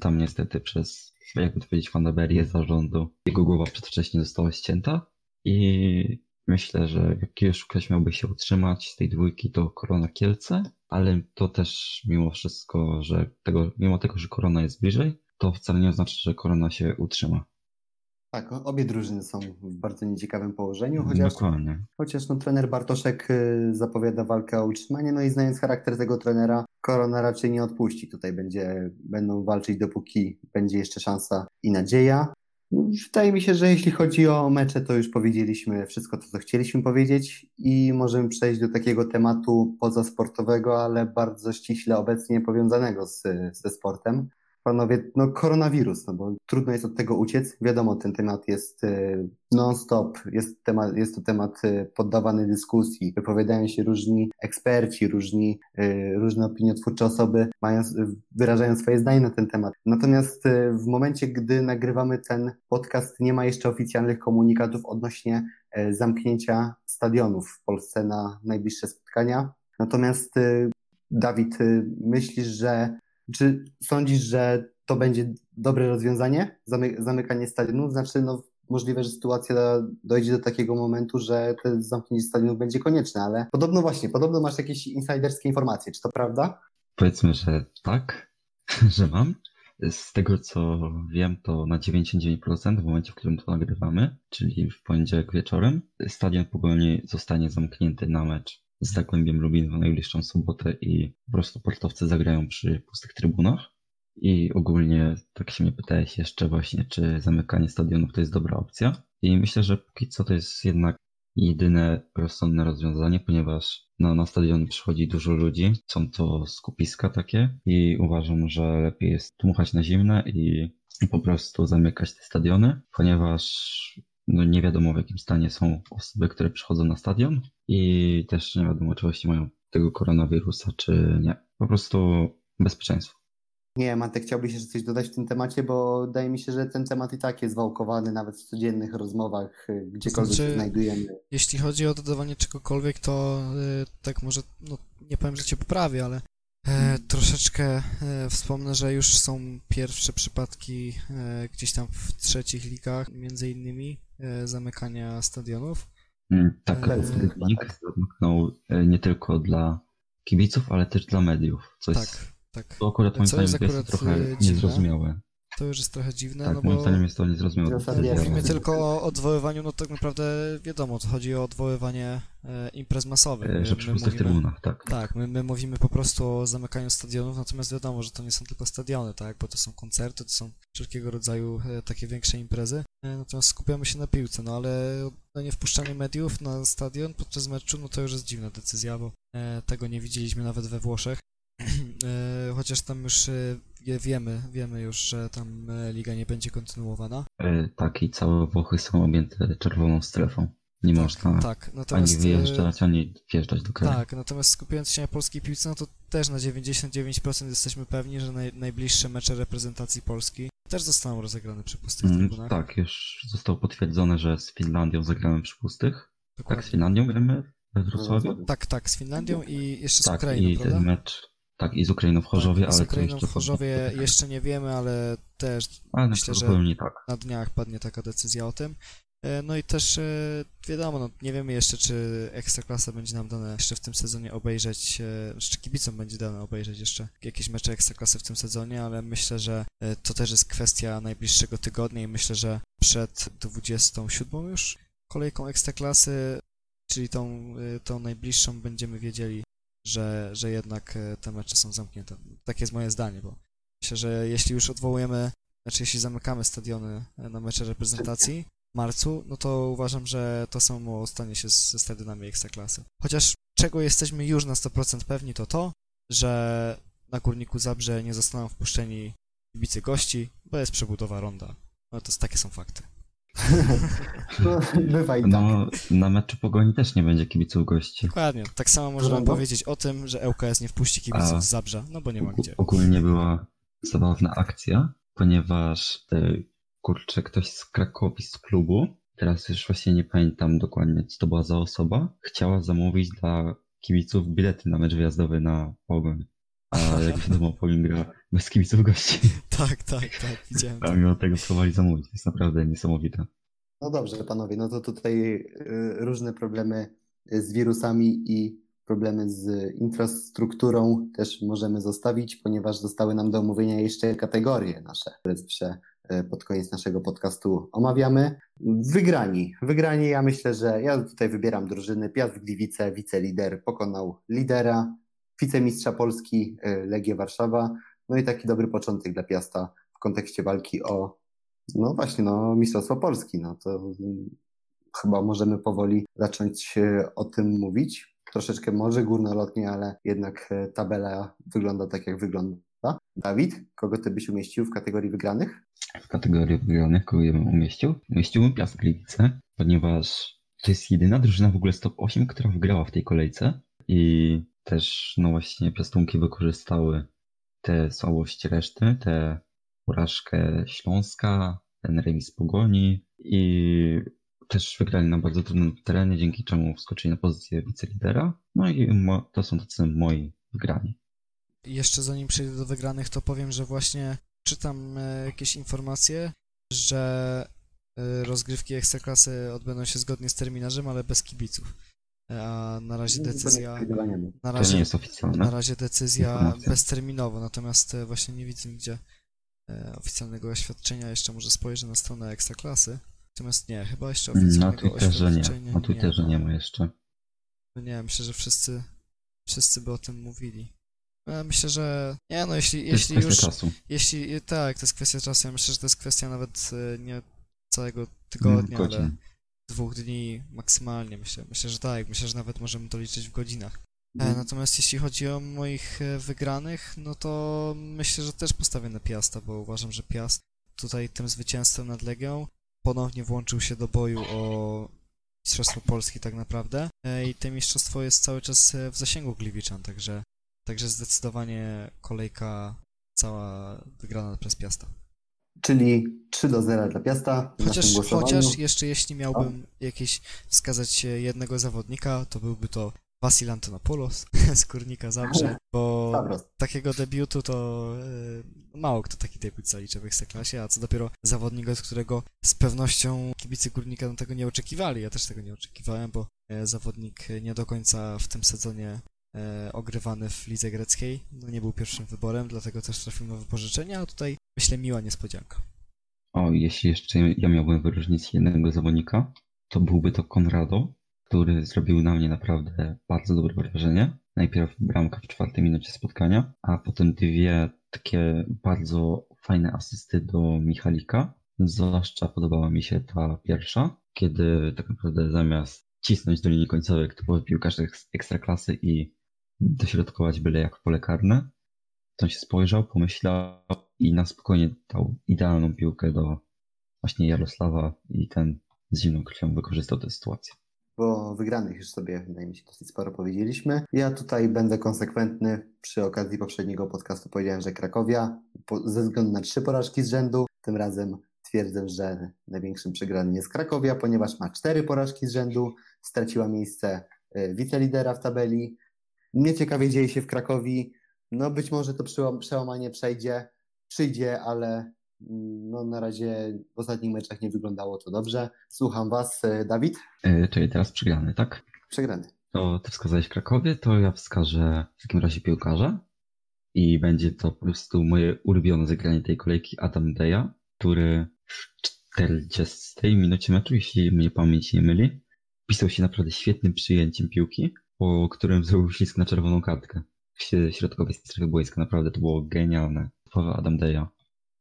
tam niestety przez, jakby to powiedzieć, fanaberię zarządu jego głowa przedwcześnie została ścięta i myślę, że jakiegoś ktoś miałby się utrzymać z tej dwójki to Korona Kielce, ale to też mimo wszystko, że tego, mimo tego, że Korona jest bliżej, to wcale nie oznacza, że Korona się utrzyma. Tak, obie drużyny są w bardzo nieciekawym położeniu, chociaż Dokładnie. Chociaż no, trener Bartoszek y, zapowiada walkę o utrzymanie, no i znając charakter tego trenera, Korona raczej nie odpuści. Tutaj będzie, będą walczyć dopóki będzie jeszcze szansa i nadzieja. No, Wydaje mi się, że jeśli chodzi o mecze, to już powiedzieliśmy wszystko to, co chcieliśmy powiedzieć i możemy przejść do takiego tematu pozasportowego, ale bardzo ściśle obecnie powiązanego z, ze sportem. Panowie, no koronawirus, no bo trudno jest od tego uciec. Wiadomo, ten temat jest y, non-stop, jest, temat, jest to temat y, poddawany dyskusji. Wypowiadają się różni eksperci, różni, y, różne opiniotwórcze osoby, mają, wyrażają swoje zdanie na ten temat. Natomiast w momencie, gdy nagrywamy ten podcast, nie ma jeszcze oficjalnych komunikatów odnośnie zamknięcia stadionów w Polsce na najbliższe spotkania. Natomiast Dawid, myślisz, że czy sądzisz, że to będzie dobre rozwiązanie? Zamy, zamykanie stadionów? Znaczy, no, możliwe, że sytuacja dojdzie do takiego momentu, że to zamknięcie stadionów będzie konieczne, ale podobno właśnie, podobno masz jakieś insiderskie informacje. Czy to prawda? Powiedzmy, że tak, że mam. Z tego co wiem, to na 99% w momencie, w którym to nagrywamy, czyli w poniedziałek wieczorem, stadion Pogoni zostanie zamknięty na mecz z Zagłębiem Lubin w najbliższą sobotę i po prostu portowcy zagrają przy pustych trybunach. I ogólnie tak się mnie pytałeś jeszcze właśnie, czy zamykanie stadionów to jest dobra opcja. I myślę, że póki co to jest jednak jedyne rozsądne rozwiązanie, ponieważ no, na stadion przychodzi dużo ludzi, są to skupiska takie i uważam, że lepiej jest dmuchać na zimne i, po prostu zamykać te stadiony, ponieważ no, nie wiadomo w jakim stanie są osoby, które przychodzą na stadion i też nie wiadomo, czy właśnie mają tego koronawirusa, czy nie. Po prostu bezpieczeństwo. Nie, Matek, chciałbyś jeszcze coś dodać w tym temacie, bo wydaje mi się, że ten temat i tak jest wałkowany nawet w codziennych rozmowach, y, gdziekolwiek Znaczy- się znajdujemy. Jeśli chodzi o dodawanie czegokolwiek, to y, tak może, no nie powiem, że cię poprawię, ale troszeczkę e, wspomnę, że już są pierwsze przypadki e, gdzieś tam w trzecich ligach, między innymi e, zamykania stadionów. Mm, Tak, tak. zamknął nie tylko dla kibiców, ale też dla mediów, co jest Tak, tak. To akurat moim Co zdaniem jest jest, trochę dziwne. niezrozumiałe. To już jest trochę dziwne, Tak, no moim bo zdaniem jest to niezrozumiałe. Mówimy tylko o odwoływaniu, no tak naprawdę wiadomo, to chodzi o odwoływanie e, imprez masowych. E, My- Że my przy pustych mówimy- trybunach, tak. Tak, my, my mówimy po prostu o zamykaniu stadionów, natomiast wiadomo, że to nie są tylko stadiony, tak, bo to są koncerty, to są wszelkiego rodzaju e, takie większe imprezy, e, natomiast skupiamy się na piłce, no ale no, nie wpuszczanie mediów na stadion podczas meczu, no to już jest dziwna decyzja, bo e, tego nie widzieliśmy nawet we Włoszech, e, chociaż tam już e, wiemy, wiemy już, że tam e, liga nie będzie kontynuowana. E, Tak, i całe Włochy są objęte czerwoną strefą. Nie można Tak, ani natomiast... e, wyjeżdżać, ani wjeżdżać do kraju. Tak, natomiast skupiając się na polskiej piłce, no to też na 99% jesteśmy pewni, że naj, najbliższe mecze reprezentacji Polski też zostaną rozegrane przy pustych Mm, trybunach. Tak, już zostało potwierdzone, że z Finlandią zagramy przy pustych. Tak, z Dokładnie. Finlandią gramy we Wrocławiu? Tak, tak, z Finlandią i jeszcze z Tak, Ukrainą, i prawda? ten mecz, Tak, i z Ukrainą w Chorzowie, tak, ale z Ukrainą w Chorzowie jeszcze nie wiemy, ale też ale myślę, że tak. na dniach padnie taka decyzja o tym. E, No i też e, wiadomo, no, nie wiemy jeszcze, czy Ekstraklasa będzie nam dane jeszcze w tym sezonie obejrzeć, e, czy kibicom będzie dane obejrzeć jeszcze jakieś mecze Ekstraklasy w tym sezonie, ale myślę, że to też jest kwestia najbliższego tygodnia i myślę, że przed 27 już kolejką Ekstraklasy, czyli tą, tą najbliższą będziemy wiedzieli, że, że jednak e, te mecze są zamknięte. Takie jest moje zdanie, bo myślę, że jeśli już odwołujemy, znaczy jeśli zamykamy stadiony e, na mecze reprezentacji w marcu, no to uważam, że to samo stanie się ze stadionami Ekstraklasy. Chociaż czego jesteśmy już na 100% pewni, to to, że na Górniku Zabrze nie zostaną wpuszczeni kibice gości, bo jest przebudowa ronda. No to takie są fakty. No, bywa i tak. No, na meczu Pogoni też nie będzie kibiców gości. Dokładnie. Tak samo możemy Prawda? powiedzieć o tym, że ŁKS nie wpuści kibiców A- z Zabrza, no bo nie ma gdzie. Ogólnie była zabawna akcja, ponieważ e, kurczę, ktoś z Krakowi z klubu, teraz już właśnie nie pamiętam dokładnie, co to była za osoba, chciała zamówić dla kibiców bilety na mecz wyjazdowy na Pogoń. A jak wiadomo, Pogoń gra bez kibiców gości. Tak, tak, tak, widziałem. A mimo tego próbowali zamówić. To jest naprawdę niesamowite. No dobrze, panowie, no to tutaj y, różne problemy z wirusami i problemy z infrastrukturą też możemy zostawić, ponieważ zostały nam do omówienia jeszcze kategorie nasze, które zawsze y, pod koniec naszego podcastu omawiamy. Wygrani. Wygrani, ja myślę, że ja tutaj wybieram drużyny. Piast Gliwice, wicelider, pokonał lidera, wicemistrza Polski y, Legię Warszawa. No i taki dobry początek dla Piasta w kontekście walki o no właśnie, no Mistrzostwo Polski, no to mm, chyba możemy powoli zacząć e, o tym mówić. Troszeczkę może górnolotnie, ale jednak e, tabela wygląda tak, jak wygląda. Dawid, kogo ty byś umieścił w kategorii wygranych? W kategorii wygranych, kogo ja bym umieścił? Umieściłbym Piast Gliwice, ponieważ to jest jedyna drużyna w ogóle z top 8, która wygrała w tej kolejce i też, no właśnie, Piastunki wykorzystały te słabości reszty, tę porażkę Śląska, ten remis Pogoni i też wygrali na bardzo trudnym terenie, dzięki czemu wskoczyli na pozycję wicelidera. No i to są tacy moi wygrani. Jeszcze zanim przejdę do wygranych, to powiem, że właśnie czytam e, jakieś informacje, że e, rozgrywki Ekstraklasy odbędą się zgodnie z terminarzem, ale bez kibiców. E, A na razie decyzja, na To nie razie, jest na oficjalne. razie decyzja Informacja. bezterminowo, natomiast e, właśnie nie widzę nigdzie e, oficjalnego oświadczenia, jeszcze może spojrzę na stronę Ekstraklasy. Natomiast nie, chyba jeszcze Na oficjalnego Twitterze nie. oświadczenia Na Twitterze ma. nie ma jeszcze. No nie, myślę, że wszyscy, wszyscy by o tym mówili. Ja myślę, że nie no, jeśli, To jest jeśli kwestia już, czasu. jeśli, tak, to jest kwestia czasu, ja myślę, że to jest kwestia nawet nie całego tygodnia, ale. Dwóch dni maksymalnie, myślę, myślę, że tak, myślę, że nawet możemy to liczyć w godzinach. Mhm. Natomiast jeśli chodzi o moich e, wygranych, no to myślę, że też postawię na Piasta, bo uważam, że Piast tutaj tym zwycięstwem nad Legią ponownie włączył się do boju o Mistrzostwo Polski tak naprawdę E, i to mistrzostwo jest cały czas w zasięgu Gliwiczan, także, także zdecydowanie kolejka cała wygrana przez Piasta. Czyli 3 do 0 dla Piasta. Chociaż, chociaż jeszcze jeśli miałbym jakieś wskazać jednego zawodnika, to byłby to Vasil Antonopoulos z Górnika Zabrze, bo takiego debiutu to e, mało kto taki debiut zaliczy w Ekstraklasie, a co dopiero zawodnik, od którego z pewnością kibicy Górnika tego nie oczekiwali. Ja też tego nie oczekiwałem, bo e, zawodnik nie do końca w tym sezonie ogrywany w lidze greckiej, no nie był pierwszym wyborem, dlatego też trafił na wypożyczenie, a tutaj myślę miła niespodzianka. O, jeśli jeszcze ja miałbym wyróżnić jednego zawodnika, to byłby to Konrado, który zrobił na mnie naprawdę bardzo dobre wrażenie. Najpierw bramka w czwartej minucie spotkania, a potem dwie takie bardzo fajne asysty do Michalika. Zwłaszcza podobała mi się ta pierwsza, kiedy tak naprawdę zamiast cisnąć do linii końcowej typowy piłkarz eks- ekstraklasy i dośrodkować byle jak pole karne, on się spojrzał, pomyślał i na spokojnie dał idealną piłkę do właśnie Jarosława i ten z zimną krwią wykorzystał tę sytuację. bo wygranych już sobie, wydaje mi się, dosyć sporo powiedzieliśmy. Ja tutaj będę konsekwentny. Przy okazji poprzedniego podcastu powiedziałem, że Krakowia po, ze względu na trzy porażki z rzędu. Tym razem twierdzę, że największym przegranym jest Krakowia, ponieważ ma cztery porażki z rzędu. Straciła miejsce e, wicelidera w tabeli. Nieciekawie dzieje się w Krakowi. No być może to przełam- przełamanie przejdzie, przyjdzie, ale mm, no, na razie w ostatnich meczach nie wyglądało to dobrze. Słucham Was, e, Dawid. E, czyli teraz przegrany, tak? Przegrany. To ty wskazałeś Krakowie, to ja wskażę w takim razie piłkarza. I będzie to po prostu moje ulubione zagranie tej kolejki Adam Deja, który w 40 minucie meczu, jeśli mnie pamięć nie myli, pisał się naprawdę świetnym przyjęciem piłki, po którym zrobił ślisk na czerwoną kartkę w środkowej strefie boiska. Naprawdę to było genialne. Typowe Adam Deja.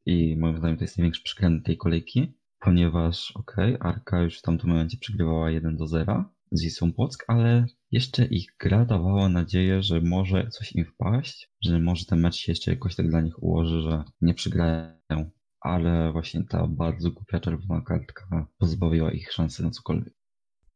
I moim zdaniem to jest największy przegrany tej kolejki, ponieważ okej, okay, Arka już w tamtym momencie przegrywała 1 do 0 z Wisłą Płock, ale jeszcze ich gra dawała nadzieję, że może coś im wpaść, że może ten mecz się jeszcze jakoś tak dla nich ułoży, że nie przegrają. Ale właśnie ta bardzo głupia czerwona kartka pozbawiła ich szansy na cokolwiek.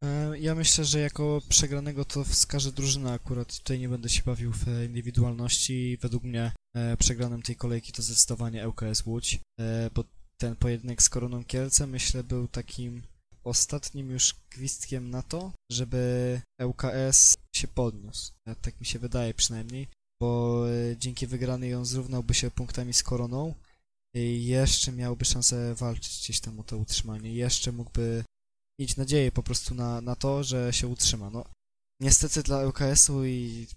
E, ja myślę, że jako przegranego to wskaże drużyna akurat. Tutaj nie będę się bawił w indywidualności. Według mnie e, przegranym tej kolejki to zdecydowanie ŁKS Łódź, e, bo ten pojedynek z Koroną Kielce myślę był takim ostatnim już gwizdkiem na to, żeby ŁKS się podniósł. Tak mi się wydaje przynajmniej, bo dzięki wygranej on zrównałby się punktami z Koroną i jeszcze miałby szansę walczyć gdzieś tam o to utrzymanie. Jeszcze mógłby mieć nadzieję po prostu na, na to, że się utrzyma. No, niestety dla ŁKS-u i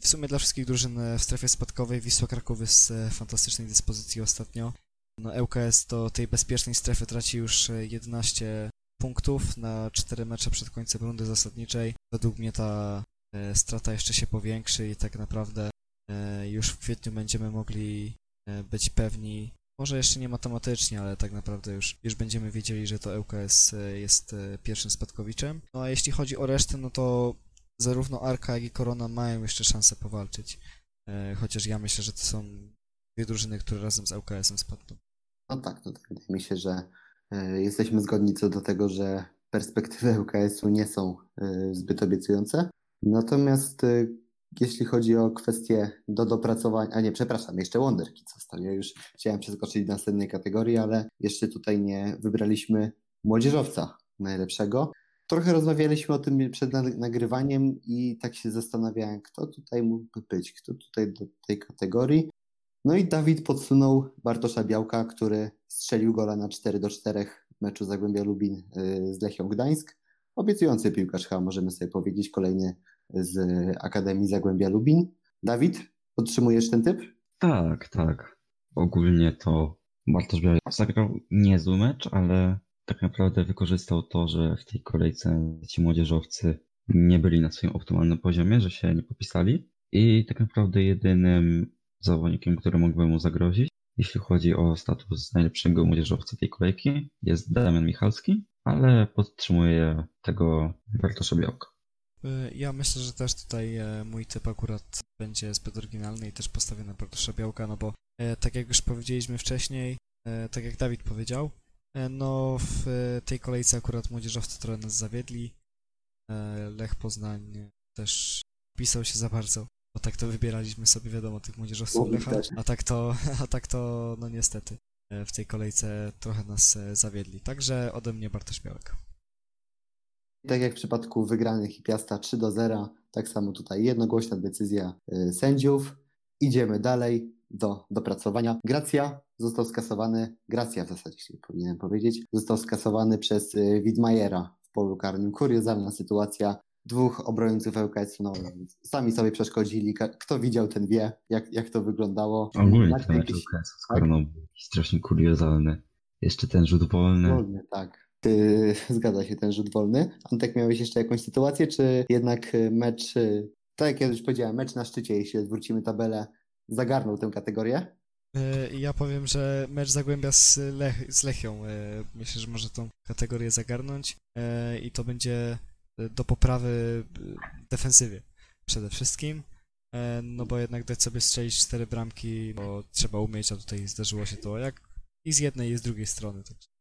w sumie dla wszystkich drużyn w strefie spadkowej Wisła Kraków jest w fantastycznej dyspozycji ostatnio. No, ŁKS do tej bezpiecznej strefy traci już 11 punktów na 4 mecze przed końcem rundy zasadniczej. Według mnie ta e, strata jeszcze się powiększy i tak naprawdę e, już w kwietniu będziemy mogli e, być pewni może jeszcze nie matematycznie, ale tak naprawdę już, już będziemy wiedzieli, że to ŁKS e, jest e, pierwszym spadkowiczem. No a jeśli chodzi o resztę, no to zarówno Arka, jak i Korona mają jeszcze szansę powalczyć. E, chociaż ja myślę, że to są dwie drużyny, które razem z ŁKS-em spadną. No tak, no tak. Wydaje mi się, że jesteśmy zgodni co do tego, że perspektywy ŁKS-u nie są zbyt obiecujące. Natomiast jeśli chodzi o kwestie do dopracowania, a nie, przepraszam, jeszcze Wonderkid został. Ja już chciałem przeskoczyć do następnej kategorii, ale jeszcze tutaj nie wybraliśmy młodzieżowca najlepszego. Trochę rozmawialiśmy o tym przed nagrywaniem i tak się zastanawiałem, kto tutaj mógłby być, kto tutaj do tej kategorii. No i Dawid podsunął Bartosza Białka, który strzelił gola na 4 do 4 meczu Zagłębia Lubin y, z Lechią Gdańsk. Obiecujący piłkarz chyba możemy sobie powiedzieć, kolejny z Akademii Zagłębia Lubin. Dawid, podtrzymujesz ten typ? Tak, tak. Ogólnie to Bartosz Białek zagrał niezły mecz, ale tak naprawdę wykorzystał to, że w tej kolejce ci młodzieżowcy nie byli na swoim optymalnym poziomie, że się nie popisali i tak naprawdę jedynym zawodnikiem, który mógłby mu zagrozić, jeśli chodzi o status najlepszego młodzieżowca tej kolejki, jest Damian Michalski, ale podtrzymuje tego Bartosza Białka. Y, ja myślę, że też tutaj e, mój typ akurat będzie zbyt oryginalny i też postawię na Bartosza Białka, no bo e, tak jak już powiedzieliśmy wcześniej, e, tak jak Dawid powiedział, no w tej kolejce akurat młodzieżowcy trochę nas zawiedli. Lech Poznań też pisał się za bardzo, bo tak to wybieraliśmy sobie, wiadomo, tych młodzieżowców Lecha, a tak to, a tak to, no niestety, w tej kolejce trochę nas zawiedli. Także ode mnie Bartosz Białek. Tak jak w przypadku wygranych i Piasta 3 do 0, tak samo tutaj jednogłośna decyzja y, sędziów. Idziemy dalej do dopracowania. Gracja został skasowany, Gracja w zasadzie powinienem powiedzieć, został skasowany przez y, Widmajera w polu karnym. Kuriozalna sytuacja. Dwóch obrońców ŁKS, no sami sobie przeszkodzili. Kto widział, ten wie, jak, jak to wyglądało. Ogólnie ten mecz ŁKS z tak? strasznie kuriozalny. Jeszcze ten rzut wolny. Wolny, tak. Ty, zgadza się ten rzut wolny. Antek, miałeś jeszcze jakąś sytuację, czy jednak y, mecz, y, tak jak ja już powiedziałem, mecz na szczycie, jeśli odwrócimy tabelę, zagarnął tę kategorię? Y, ja powiem, że mecz Zagłębia z, Lech, z Lechią myślę, że może tą kategorię zagarnąć i to będzie do poprawy defensywie przede wszystkim. No bo jednak dać sobie strzelić cztery bramki, bo trzeba umieć, a tutaj zdarzyło się to jak i z jednej i z drugiej strony. Także.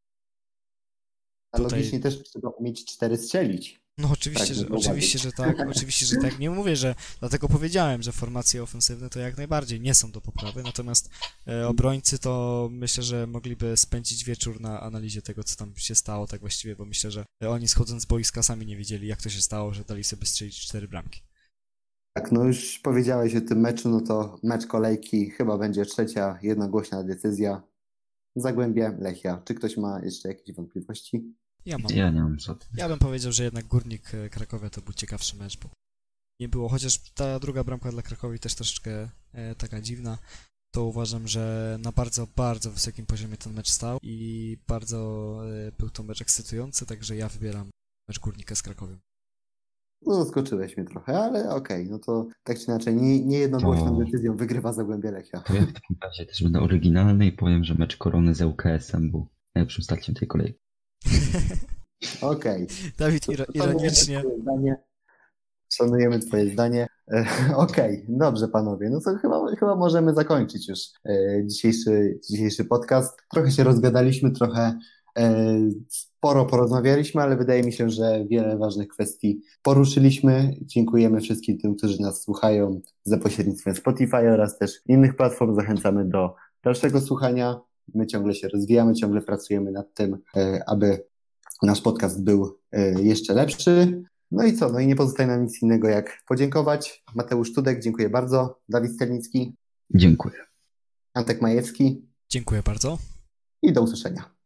A tutaj... logicznie też trzeba umieć cztery strzelić. No oczywiście, tak, że, oczywiście, że tak, oczywiście, że tak. Nie mówię, że dlatego powiedziałem, że formacje ofensywne to jak najbardziej nie są do poprawy, natomiast e, obrońcy to myślę, że mogliby spędzić wieczór na analizie tego, co tam się stało tak właściwie, bo myślę, że oni schodząc z boiska sami nie wiedzieli, jak to się stało, że dali sobie strzelić cztery bramki. Tak, no już powiedziałeś o tym meczu, no to mecz kolejki chyba będzie trzecia jednogłośna decyzja. Zagłębie, Lechia. Czy ktoś ma jeszcze jakieś wątpliwości? Ja mam. Ja nie mam żadnych. Ja bym powiedział, że jednak Górnik e, Krakowia to był ciekawszy mecz, bo nie było, chociaż ta druga bramka dla Krakowi też troszeczkę e, taka dziwna, to uważam, że na bardzo, bardzo wysokim poziomie ten mecz stał i bardzo e, był to mecz ekscytujący, także ja wybieram mecz Górnika z Krakowiem. No zaskoczyłeś mnie trochę, ale okej, no to tak czy inaczej, nie, nie jednogłośną To- decyzją wygrywa Zagłębie Lechia. To ja w takim razie też będę oryginalny i powiem, że mecz Korony z ŁKS-em był najlepszym starciem tej kolejki. Okej. Dawid iro- ironicznie. Szanujemy twoje zdanie. E, Okej, dobrze panowie, no to chyba, chyba możemy zakończyć już e, dzisiejszy, dzisiejszy podcast. Trochę się rozgadaliśmy, trochę e, sporo porozmawialiśmy, ale wydaje mi się, że wiele ważnych kwestii poruszyliśmy. Dziękujemy wszystkim tym, którzy nas słuchają za pośrednictwem Spotify oraz też innych platform. Zachęcamy do dalszego słuchania. My ciągle się rozwijamy, ciągle pracujemy nad tym, e, aby nasz podcast był e, jeszcze lepszy. No i co? No i nie pozostaje nam nic innego jak podziękować. Mateusz Tudek, dziękuję bardzo. Dawid Stelnicki, Dziękuję. Antek Majewski Dziękuję bardzo. i do usłyszenia.